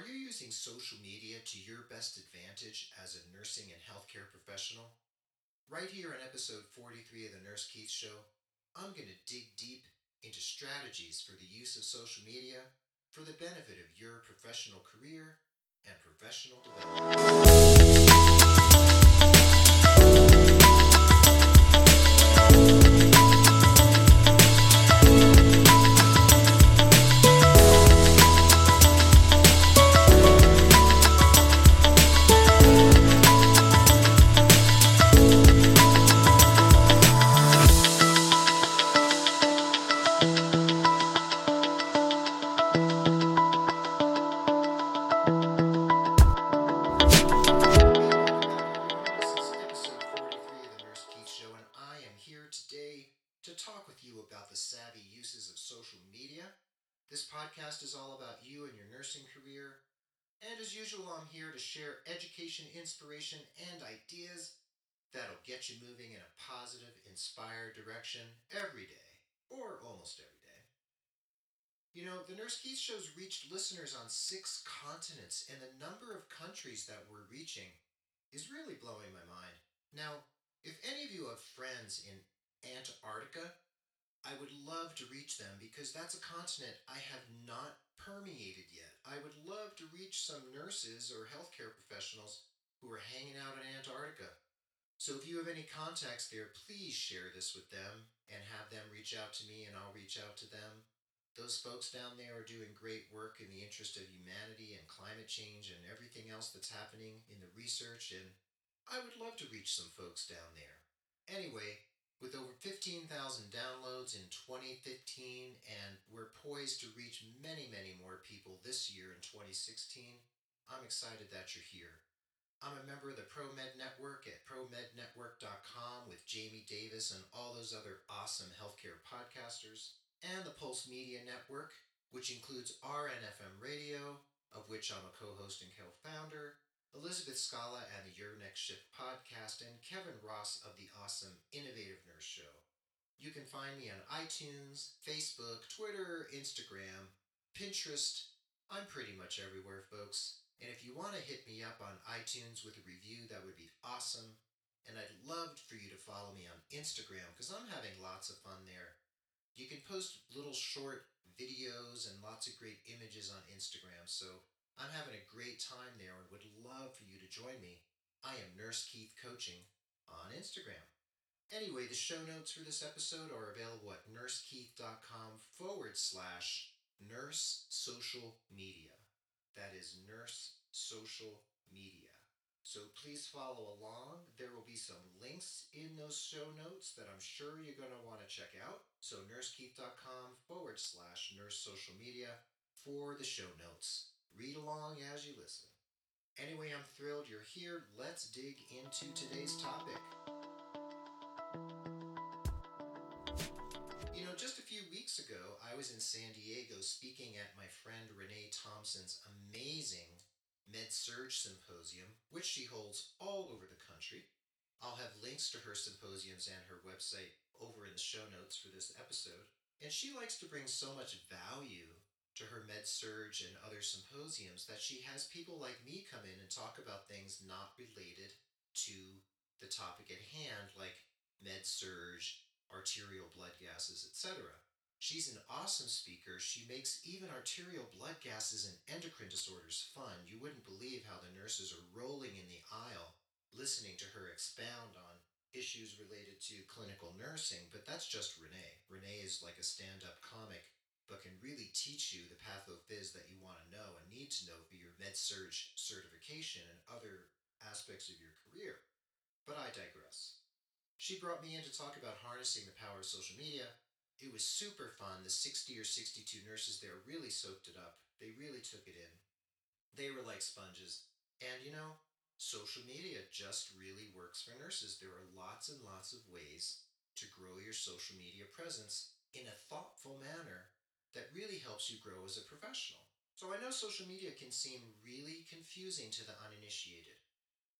Are you using social media to your best advantage as a nursing and healthcare professional? Right here on episode 43 of the Nurse Keith Show, I'm going to dig deep into strategies for the use of social media for the benefit of your professional career and professional development. Today to talk with you about the savvy uses of social media. This podcast is all about you and your nursing career, and as usual, I'm here to share education, inspiration, and ideas that'll get you moving in a positive, inspired direction every day, or almost every day. You know, the Nurse Keith Show's reached listeners on six continents, and the number of countries that we're reaching is really blowing my mind. Now, if any of you have friends in Antarctica, I would love to reach them because that's a continent I have not permeated yet. I would love to reach some nurses or healthcare professionals who are hanging out in Antarctica. So if you have any contacts there, please share this with them and have them reach out to me and I'll reach out to them. Those folks down there are doing great work in the interest of humanity and climate change and everything else that's happening in the research, and I would love to reach some folks down there. Anyway, with over 15,000 downloads in 2015, and we're poised to reach many, many more people this year in 2016, I'm excited that you're here. I'm a member of the ProMed Network at promednetwork.com with Jamie Davis and all those other awesome healthcare podcasters and the Pulse Media Network, which includes RNFM Radio, of which I'm a co host and co founder, Elizabeth Scala and the Your Next Shift podcast, and Kevin Ross of the awesome Innovative Nurse Show. You can find me on iTunes, Facebook, Twitter, Instagram, Pinterest. I'm pretty much everywhere, folks. And if you want to hit me up on iTunes with a review, that would be awesome. And I'd love for you to follow me on Instagram because I'm having lots of fun there. You can post little short videos and lots of great images on Instagram. So I'm having a great time there and would love for you to join me. I am Nurse Keith Coaching on Instagram. Anyway, the show notes for this episode are available at nursekeith.com forward slash nurse social media. That is nurse social media. So please follow along. There will be some links in those show notes that I'm sure you're going to want to check out. So nursekeith.com forward slash nurse social media for the show notes. Read along as you listen. Anyway, I'm thrilled you're here. Let's dig into today's topic. You know, just a few weeks ago, I was in San Diego speaking at my friend Renee Thompson's amazing Med Surg Symposium, which she holds all over the country. I'll have links to her symposiums and her website over in the show notes for this episode. And she likes to bring so much value to her Med Surg and other symposiums that she has people like me come in and talk about things not related to the topic at hand, like Med Surg, arterial blood gases, etc. She's an awesome speaker. She makes even arterial blood gases and endocrine disorders fun. You wouldn't believe how the nurses are rolling in the aisle listening to her expound on issues related to clinical nursing, but that's just Renee. Renee is like a stand up comic, but can really teach you the path of pathophys that you want to know and need to know for your med surg certification and other aspects of your career. But I digress. She brought me in to talk about harnessing the power of social media. It was super fun. The 60 or 62 nurses there really soaked it up. They really took it in. They were like sponges. And you know, social media just really works for nurses. There are lots and lots of ways to grow your social media presence in a thoughtful manner that really helps you grow as a professional. So I know social media can seem really confusing to the uninitiated.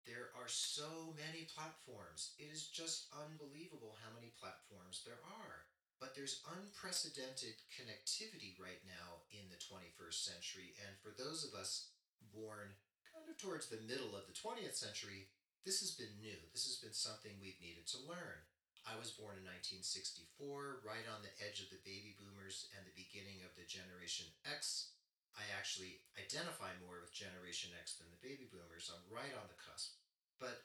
There are so many platforms. It is just unbelievable how many platforms there are. But there's unprecedented connectivity right now in the 21st century. And for those of us born kind of towards the middle of the 20th century, this has been new. This has been something we've needed to learn. I was born in 1964, right on the edge of the baby boomers and the beginning of the Generation X. I actually identify more with Generation X than the baby boomers. I'm right on the cusp. But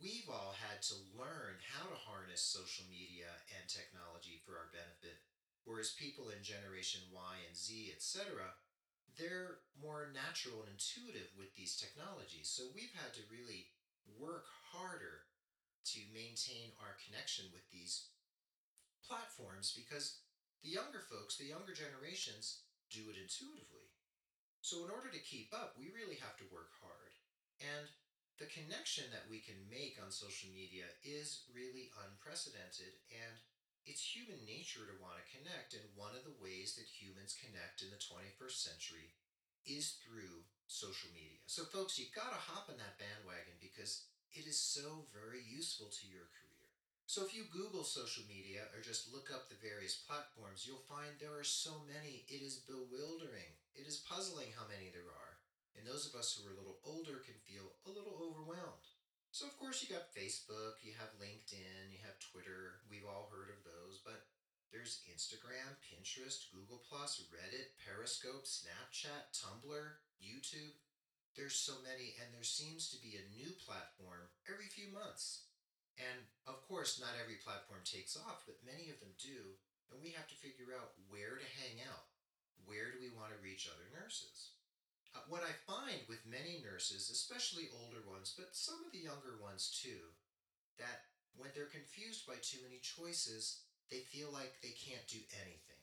we've all had to learn how to harness social media and technology for our benefit, whereas people in Generation Y and Z, etc., they're more natural and intuitive with these technologies. So we've had to really work harder to maintain our connection with these platforms because the younger folks, the younger generations, do it intuitively. So, in order to keep up, we really have to work hard. And the connection that we can make on social media is really unprecedented. And it's human nature to want to connect. And one of the ways that humans connect in the 21st century is through social media. So, folks, you got to hop on that bandwagon because it is so very useful to your career. So if you Google social media or just look up the various platforms, you'll find there are so many, it is bewildering. It is puzzling how many there are. And those of us who are a little older can feel a little overwhelmed. So, of course, you got Facebook, you have LinkedIn, you have Twitter. We've all heard of those, but there's Instagram, Pinterest, Google, Reddit, Periscope, Snapchat, Tumblr, YouTube. There's so many, and there seems to be a new platform every few months. And of course, not every platform takes off, but many of them do. And we have to figure out where to hang out. Where do we want to reach other nurses? Uh, what I find with many nurses, especially older ones, but some of the younger ones too, that when they're confused by too many choices, they feel like they can't do anything.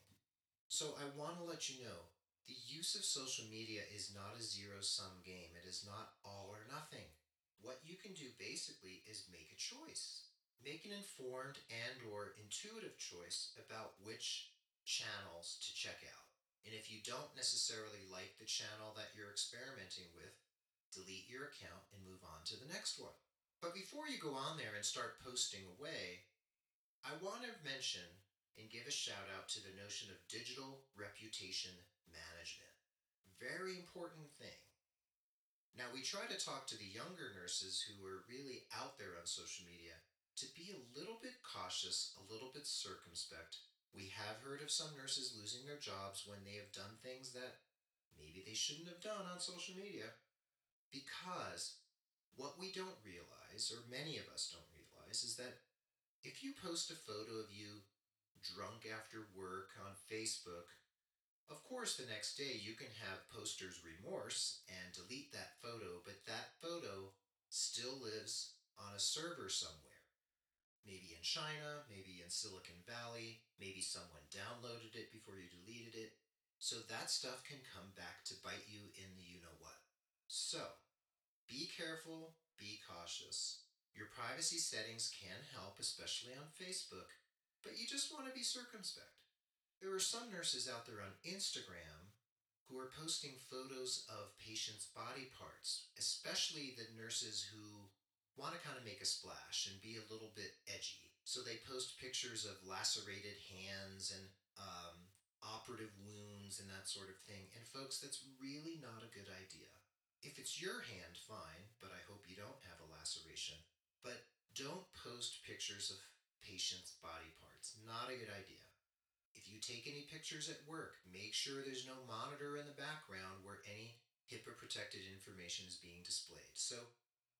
So I want to let you know the use of social media is not a zero sum game. It is not all or nothing. What you can do basically is make a choice. Make an informed and or intuitive choice about which channels to check out. And if you don't necessarily like the channel that you're experimenting with, delete your account and move on to the next one. But before you go on there and start posting away, I want to mention and give a shout out to the notion of digital reputation management. Very important thing. Now, we try to talk to the younger nurses who are really out there on social media to be a little bit cautious, a little bit circumspect. We have heard of some nurses losing their jobs when they have done things that maybe they shouldn't have done on social media because what we don't realize, or many of us don't realize, is that if you post a photo of you drunk after work on Facebook of course, the next day you can have poster's remorse and delete that photo, but that photo still lives on a server somewhere. Maybe in China, maybe in Silicon Valley, maybe someone downloaded it before you deleted it. So that stuff can come back to bite you in the you know what. So, be careful, be cautious. Your privacy settings can help, especially on Facebook, but you just want to be circumspect. There are some nurses out there on Instagram who are posting photos of patients' body parts, especially the nurses who want to kind of make a splash and be a little bit edgy. So they post pictures of lacerated hands and um, operative wounds and that sort of thing. And folks, that's really not a good idea. If it's your hand, fine, but I hope you don't have a laceration. But don't post pictures of patients' body parts. Not a good idea. If you take any pictures at work, make sure there's no monitor in the background where any HIPAA protected information is being displayed. So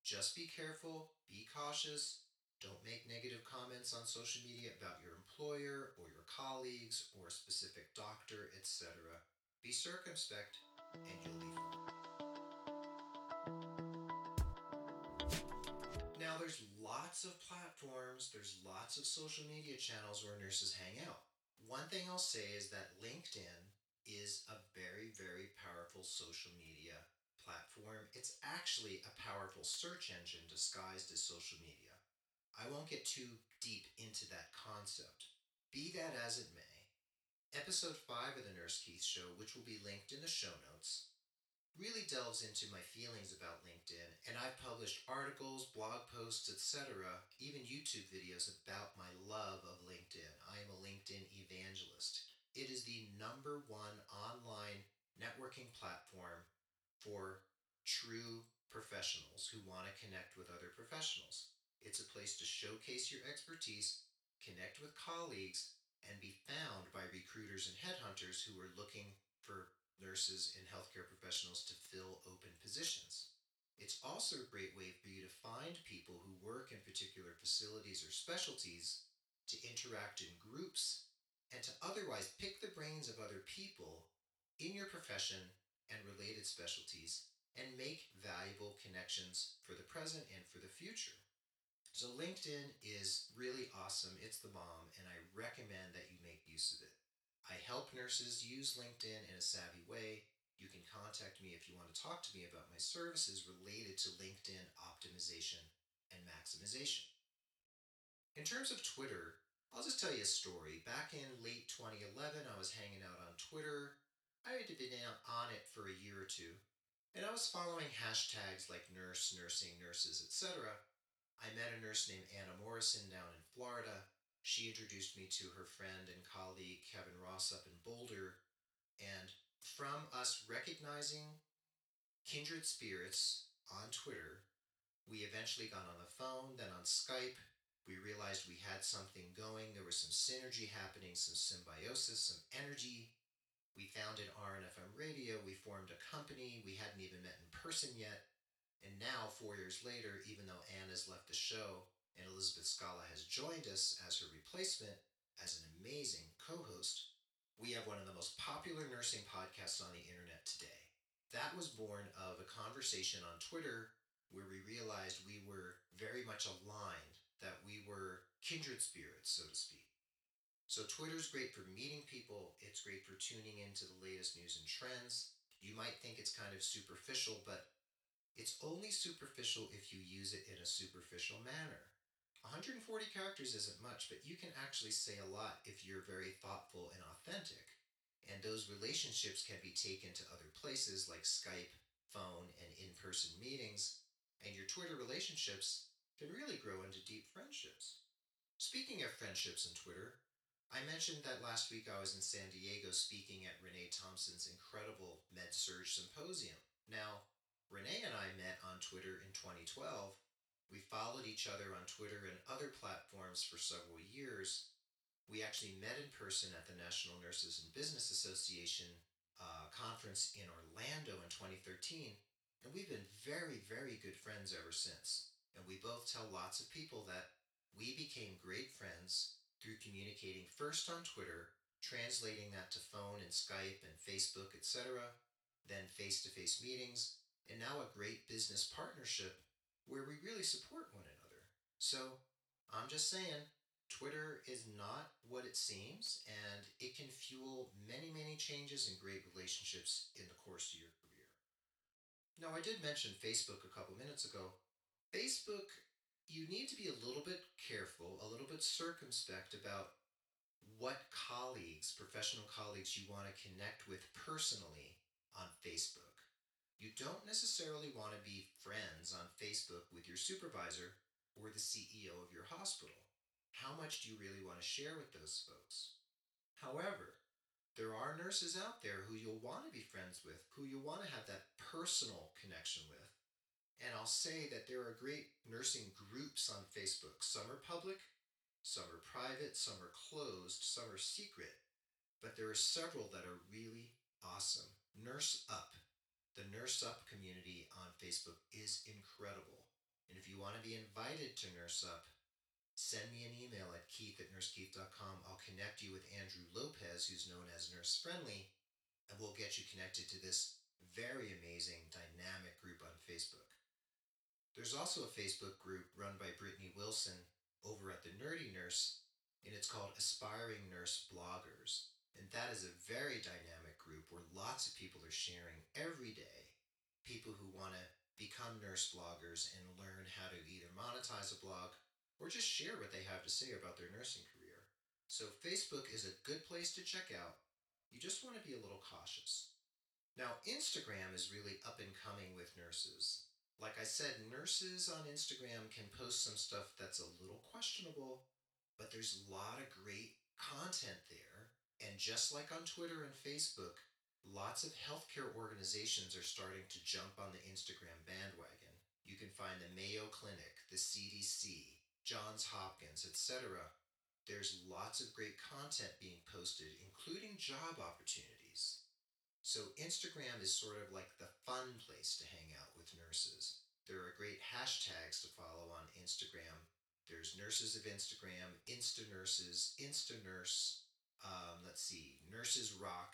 just be careful, be cautious, don't make negative comments on social media about your employer or your colleagues or a specific doctor, etc. Be circumspect and you'll be fine. Now, there's lots of platforms, there's lots of social media channels where nurses hang out. One thing I'll say is that LinkedIn is a very, very powerful social media platform. It's actually a powerful search engine disguised as social media. I won't get too deep into that concept. Be that as it may, episode 5 of the Nurse Keith Show, which will be linked in the show notes, really delves into my feelings about LinkedIn, and I've published articles, blog posts, etc., even YouTube videos about my love of LinkedIn. I am a LinkedIn evangelist. It is the number one online networking platform for true professionals who want to connect with other professionals. It's a place to showcase your expertise, connect with colleagues, and be found by recruiters and headhunters who are looking for nurses and healthcare professionals to fill open positions. It's also a great way for you to find people who work in particular facilities or specialties to interact in groups and to otherwise pick the brains of other people in your profession and related specialties and make valuable connections for the present and for the future. So, LinkedIn is really awesome. It's the bomb, and I recommend that you make use of it. I help nurses use LinkedIn in a savvy way you can contact me if you want to talk to me about my services related to LinkedIn optimization and maximization. In terms of Twitter, I'll just tell you a story. Back in late 2011, I was hanging out on Twitter. I had been on it for a year or two, and I was following hashtags like nurse, nursing, nurses, etc. I met a nurse named Anna Morrison down in Florida. She introduced me to her friend and colleague Kevin Ross up in Boulder, and from us recognizing kindred spirits on Twitter, we eventually got on the phone, then on Skype. We realized we had something going. There was some synergy happening, some symbiosis, some energy. We founded RNFM Radio. We formed a company. We hadn't even met in person yet. And now, four years later, even though Anna's left the show and Elizabeth Scala has joined us as her replacement as an amazing co host, we have one of the most popular nursing podcasts on the internet today. That was born of a conversation on Twitter where we realized we were very much aligned, that we were kindred spirits, so to speak. So, Twitter's great for meeting people, it's great for tuning into the latest news and trends. You might think it's kind of superficial, but it's only superficial if you use it in a superficial manner. 140 characters isn't much, but you can actually say a lot if you're very thoughtful and authentic. And those relationships can be taken to other places like Skype, phone, and in person meetings. And your Twitter relationships can really grow into deep friendships. Speaking of friendships and Twitter, I mentioned that last week I was in San Diego speaking at Renee Thompson's incredible MedSurg Symposium. Now, Renee and I met on Twitter in 2012 we followed each other on Twitter and other platforms for several years. We actually met in person at the National Nurses in Business Association uh, conference in Orlando in 2013, and we've been very, very good friends ever since. And we both tell lots of people that we became great friends through communicating first on Twitter, translating that to phone and Skype and Facebook, etc., then face to face meetings, and now a great business partnership where we really support one another. So I'm just saying, Twitter is not what it seems, and it can fuel many, many changes and great relationships in the course of your career. Now, I did mention Facebook a couple minutes ago. Facebook, you need to be a little bit careful, a little bit circumspect about what colleagues, professional colleagues, you want to connect with personally on Facebook. You don't necessarily want to be friends on Facebook with your supervisor or the CEO of your hospital. How much do you really want to share with those folks? However, there are nurses out there who you'll want to be friends with, who you'll want to have that personal connection with. And I'll say that there are great nursing groups on Facebook. Some are public, some are private, some are closed, some are secret. But there are several that are really awesome. Nurse Up the Nurse Up community on Facebook is incredible. And if you want to be invited to Nurse Up, send me an email at keith at nursekeith.com. I'll connect you with Andrew Lopez, who's known as Nurse Friendly, and we'll get you connected to this very amazing, dynamic group on Facebook. There's also a Facebook group run by Brittany Wilson over at the Nerdy Nurse, and it's called Aspiring Nurse Bloggers. And that is a very dynamic group where lots of people are sharing every day. People who want to become nurse bloggers and learn how to either monetize a blog or just share what they have to say about their nursing career. So, Facebook is a good place to check out. You just want to be a little cautious. Now, Instagram is really up and coming with nurses. Like I said, nurses on Instagram can post some stuff that's a little questionable, but there's a lot of great content there and just like on Twitter and Facebook, Lots of healthcare organizations are starting to jump on the Instagram bandwagon. You can find the Mayo Clinic, the CDC, Johns Hopkins, etc. There's lots of great content being posted, including job opportunities. So, Instagram is sort of like the fun place to hang out with nurses. There are great hashtags to follow on Instagram. There's Nurses of Instagram, Insta Nurses, Insta Nurse, um, let's see, Nurses Rock,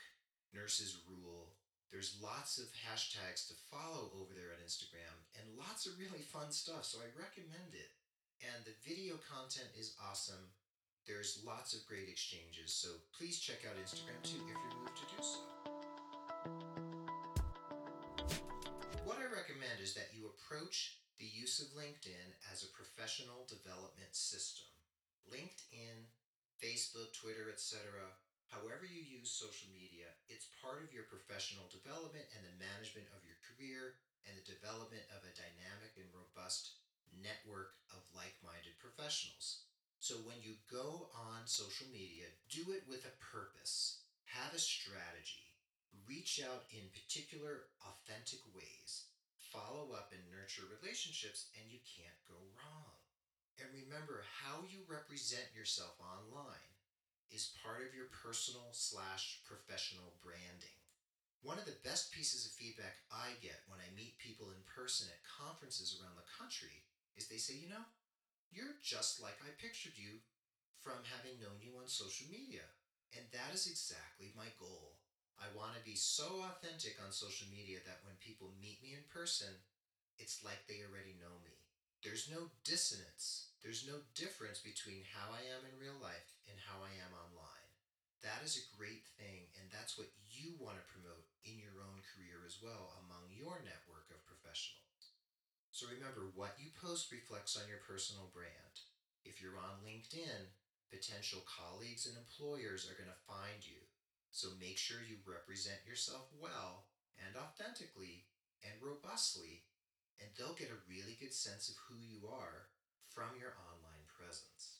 Nurses Rule. There's lots of hashtags to follow over there on Instagram and lots of really fun stuff, so I recommend it. And the video content is awesome. There's lots of great exchanges, so please check out Instagram too if you're moved to do so. What I recommend is that you approach the use of LinkedIn as a professional development system. LinkedIn, Facebook, Twitter, etc., however you use social media, it's part of your professional development and the management of your career and the development of a dynamic and robust network of like minded professionals. So when you go on social media, do it with a purpose, have a strategy, reach out in particular, authentic ways, follow up and nurture relationships, and you can't go wrong. How you represent yourself online is part of your personal slash professional branding. One of the best pieces of feedback I get when I meet people in person at conferences around the country is they say, you know, you're just like I pictured you from having known you on social media. And that is exactly my goal. I want to be so authentic on social media that when people meet me in person, it's like they already know me. There's no dissonance. There's no difference between how I am in real life and how I am online. That is a great thing, and that's what you want to promote in your own career as well among your network of professionals. So remember, what you post reflects on your personal brand. If you're on LinkedIn, potential colleagues and employers are going to find you. So make sure you represent yourself well and authentically and robustly, and they'll get a really good sense of who you are from your online presence.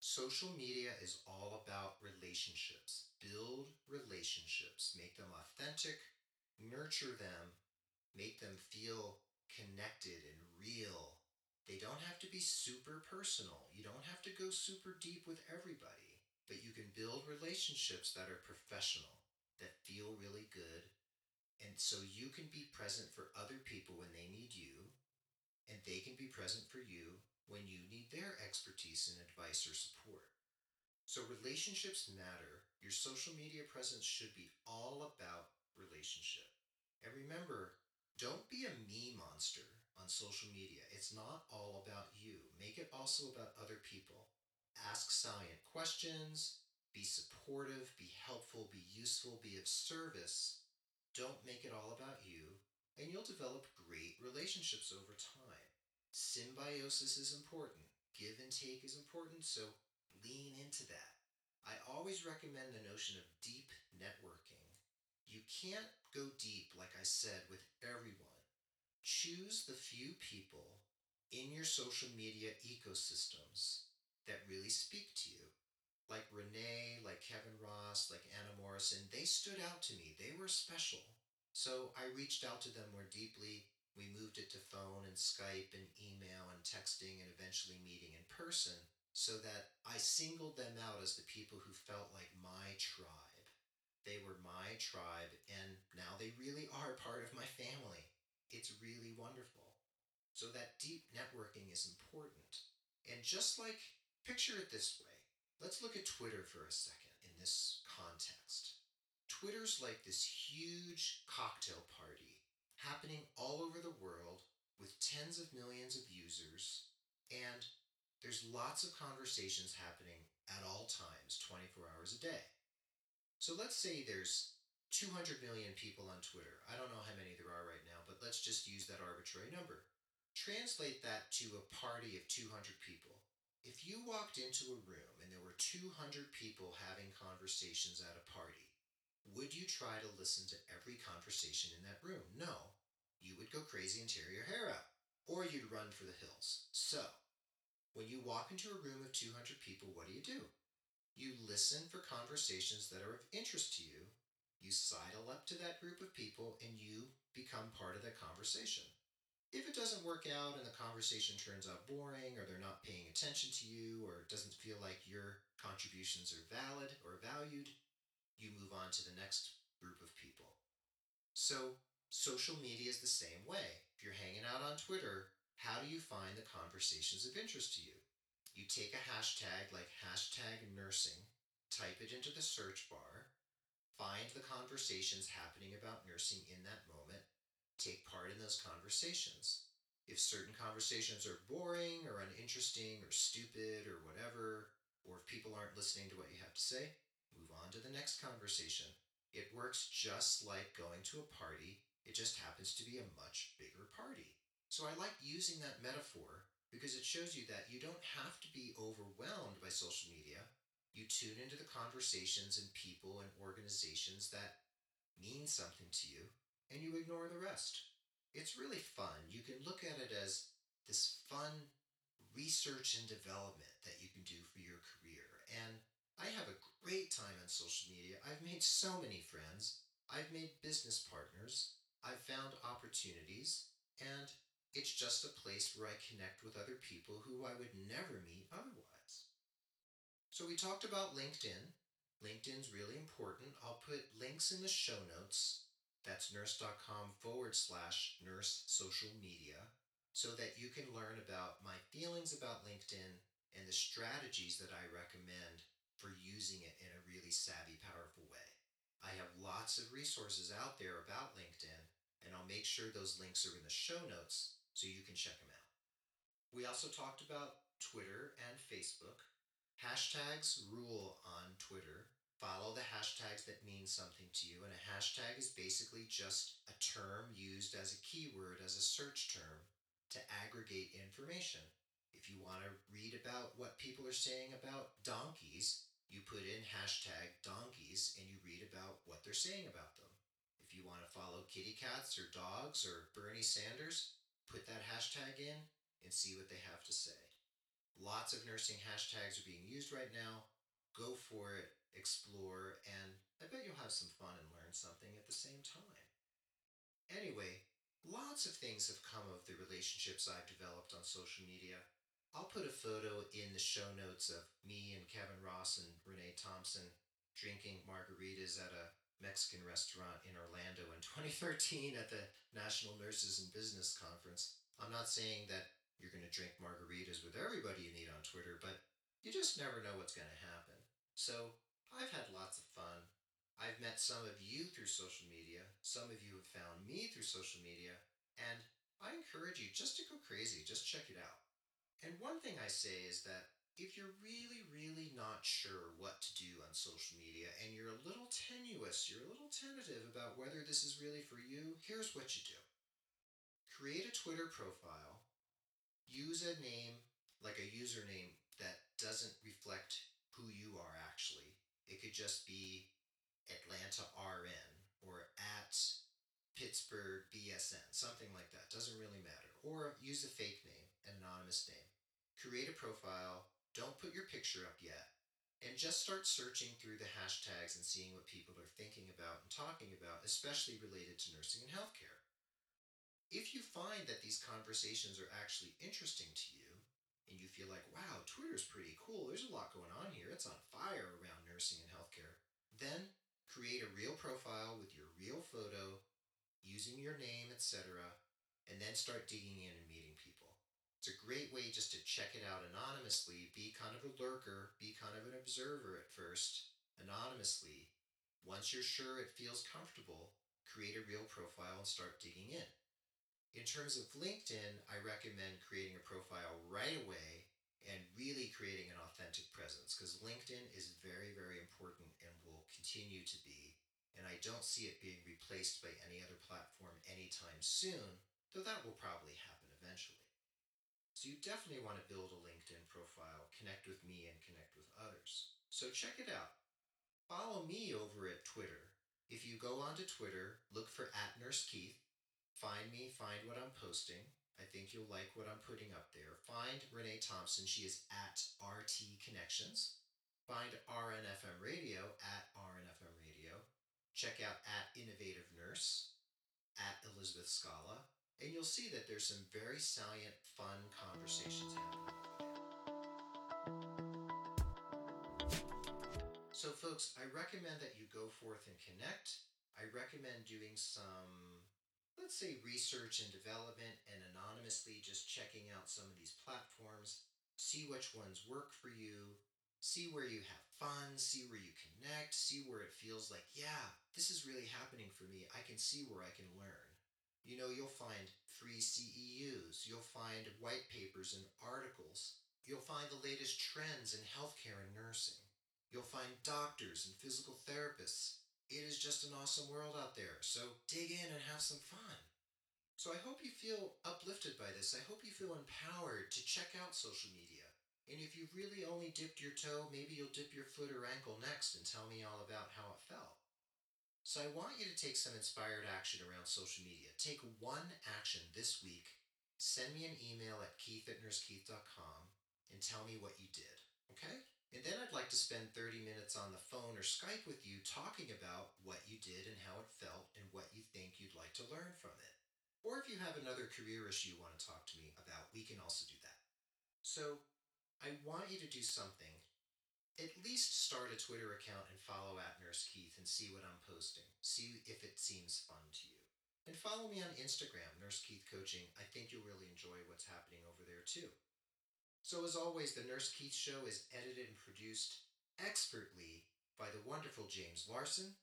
Social media is all about relationships. Build relationships, make them authentic, nurture them, make them feel connected and real. They don't have to be super personal. You don't have to go super deep with everybody, but you can build relationships that are professional, that feel really good. And so you can be present for other people when they need you, and they can be present for you when you need their expertise and advice or support. So relationships matter. Your social media presence should be all about relationship. And remember, don't be a me monster on social media. It's not all about you. Make it also about other people. Ask salient questions, be supportive, be helpful, be useful, be of service. Don't make it all about you, and you'll develop great relationships over time. Symbiosis is important, give and take is important, so lean into that. I always recommend the notion of deep networking. You can't go deep, like I said, with everyone. Choose the few people in your social media ecosystems that really speak to you. Like Renee, like Kevin Ross, like Anna Morrison, they stood out to me. They were special. So I reached out to them more deeply. We moved it to phone and Skype and email and texting and eventually meeting in person so that I singled them out as the people who felt like my tribe. They were my tribe, and now they really are part of my family. It's really wonderful. So, that deep networking is important. And just like, picture it this way let's look at Twitter for a second in this context. Twitter's like this huge cocktail party happening all over the world with tens of millions of users, and there's lots of conversations happening at all times, 24 hours a day. So let's say there's 200 million people on Twitter. I don't know how many there are right now, but let's just use that arbitrary number. Translate that to a party of 200 people. If you walked into a room and there were 200 people having conversations at a party, would you try to listen to every conversation in that room? No. You would go crazy and tear your hair out, or you'd run for the hills. So, when you walk into a room of 200 people, what do you do? You listen for conversations that are of interest to you. You sidle up to that group of people and you become part of that conversation. If it doesn't work out and the conversation turns out boring or they're not paying attention to you or it doesn't feel like your contributions are valid or valued, you move on to the next group of people. So, social media is the same way. If you're hanging out on Twitter, how do you find the conversations of interest to you? You take a hashtag like hashtag nursing, type it into the search bar, Find the conversations happening about nursing in that moment. Take part in those conversations. If certain conversations are boring or uninteresting or stupid or whatever, or if people aren't listening to what you have to say, move on to the next conversation. It works just like going to a party, it just happens to be a much bigger party. So I like using that metaphor because it shows you that you don't have to be overwhelmed by social media you tune into the conversations and people and organizations that mean something to you, and you ignore the rest. It's really fun. You can look at it as this fun research and development that you can do for your career. And I have a great time on social media. I've made so many friends. I've made business partners. I've found opportunities. And it's just a place where I connect with other people who I would never meet otherwise. So we talked about LinkedIn. LinkedIn's really important. I'll put links in the show notes. That's nurse.com forward slash nurse social media so that you can learn about my feelings about LinkedIn and the strategies that I recommend for using it in a really savvy, powerful way. I have lots of resources out there about LinkedIn, and I'll make sure those links are in the show notes so you can check them out. We also talked about Twitter and Facebook. Hashtags rule on Twitter. Follow the hashtags that mean something to you, and a hashtag is basically just a term used as a keyword, as a search term, to aggregate information. If you want to read about what people are saying about donkeys, you put in hashtag donkeys and you read about what they're saying about them. If you want to follow kitty cats or dogs or Bernie Sanders, put that hashtag in and see what they have to say. Lots of nursing hashtags are being used right now. Go for it, explore, and I bet you'll have some fun and learn something at the same time. Anyway, lots of things have come of the relationships I've developed on social media. I'll put a photo in the show notes of me and Kevin Ross and Renee Thompson drinking margaritas at a Mexican restaurant in Orlando in 2013 at the National Nurses in Business Conference. I'm not saying that you're going to drink margaritas with everybody you meet on Twitter, but you just never know what's going to happen. So I've had lots of fun. I've met some of you through social media. Some of you have found me through social media. And I encourage you just to go crazy, just check it out. And one thing I say is that if you're really, really not sure what to do on social media and you're a little tenuous, you're a little tentative about whether this is really for you, here's what you do create a Twitter profile use a name like a username that doesn't reflect who you are actually. It could just be Atlanta RN or at Pittsburgh BSN, something like that. Doesn't really matter. Or use a fake name, an anonymous name. Create a profile. Don't put your picture up yet. And just start searching through the hashtags and seeing what people are thinking about and talking about, especially related to nursing and healthcare. If you find that these conversations are actually interesting to you, and you feel like, wow, Twitter's pretty cool, there's a lot going on here, it's on fire around nursing and healthcare, then create a real profile with your real photo, using your name, etc., and then start digging in and meeting people. It's a great way just to check it out anonymously, be kind of a lurker, be kind of an observer at first, anonymously. Once you're sure it feels comfortable, create a real profile and start digging in. In terms of LinkedIn, I recommend creating a profile right away and really creating an authentic presence because LinkedIn is very, very important and will continue to be. And I don't see it being replaced by any other platform anytime soon, though that will probably happen eventually. So you definitely want to build a LinkedIn profile, connect with me, and connect with others. So check it out. Follow me over at Twitter. If you go onto Twitter, look for at Nurse Keith Find me, find what I'm posting. I think you'll like what I'm putting up there. Find Renee Thompson. She is at RT Connections. Find RNFM Radio at RNFM Radio. check out at Innovative Nurse, at Elizabeth Scala, and you'll see that there's some very salient, fun conversations happening. So, folks, I recommend that you go forth and connect. I recommend doing some, let's say, research and development and anonymously just checking out some of these platforms, see which ones work for you, see where you have fun, see where you connect, see where it feels like, yeah, this is really happening for me. I can see where I can learn. You know, you'll find free CEUs, you'll find white papers and articles, you'll find the latest trends in healthcare and nursing. You'll find doctors and physical therapists. It is just an awesome world out there, so dig in and have some fun. So I hope you feel uplifted by this. I hope you feel empowered to check out social media. And if you've really only dipped your toe, maybe you'll dip your foot or ankle next and tell me all about how it felt. So I want you to take some inspired action around social media. Take one action this week. Send me an email at keith at nursekeith.com and tell me what you did. Okay? And then I'd like to spend 30 minutes on the phone or Skype with you talking about what you did and how it felt and what you think you'd like to learn from it. Or if you have another career issue you want to talk to me about, we can also do that. So I want you to do something at least start a Twitter account and follow at Nurse Keith and see what I'm posting. See if it seems fun to you. And follow me on Instagram, Nurse Keith Coaching. I think you'll really enjoy what's happening over there too. So, as always, the Nurse Keith Show is edited and produced expertly by the wonderful James Larson.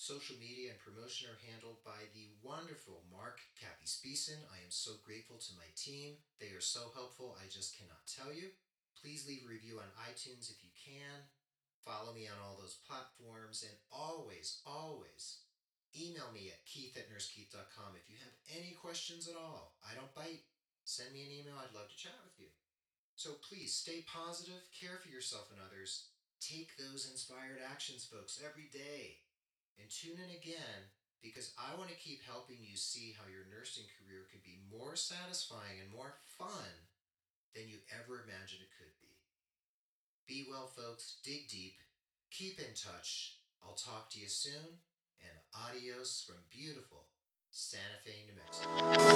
Social media and promotion are handled by the wonderful Mark Cappy Speeson. I am so grateful to my team. They are so helpful, I just cannot tell you. Please leave a review on iTunes if you can. Follow me on all those platforms. And always, always email me at keith at nursekeith.com if you have any questions at all. I don't bite. Send me an email. I'd love to chat with you. So please stay positive, care for yourself and others. Take those inspired actions, folks, every day. And tune in again because I want to keep helping you see how your nursing career can be more satisfying and more fun than you ever imagined it could be. Be well, folks. Dig deep. Keep in touch. I'll talk to you soon. And adios from beautiful Santa Fe, New Mexico.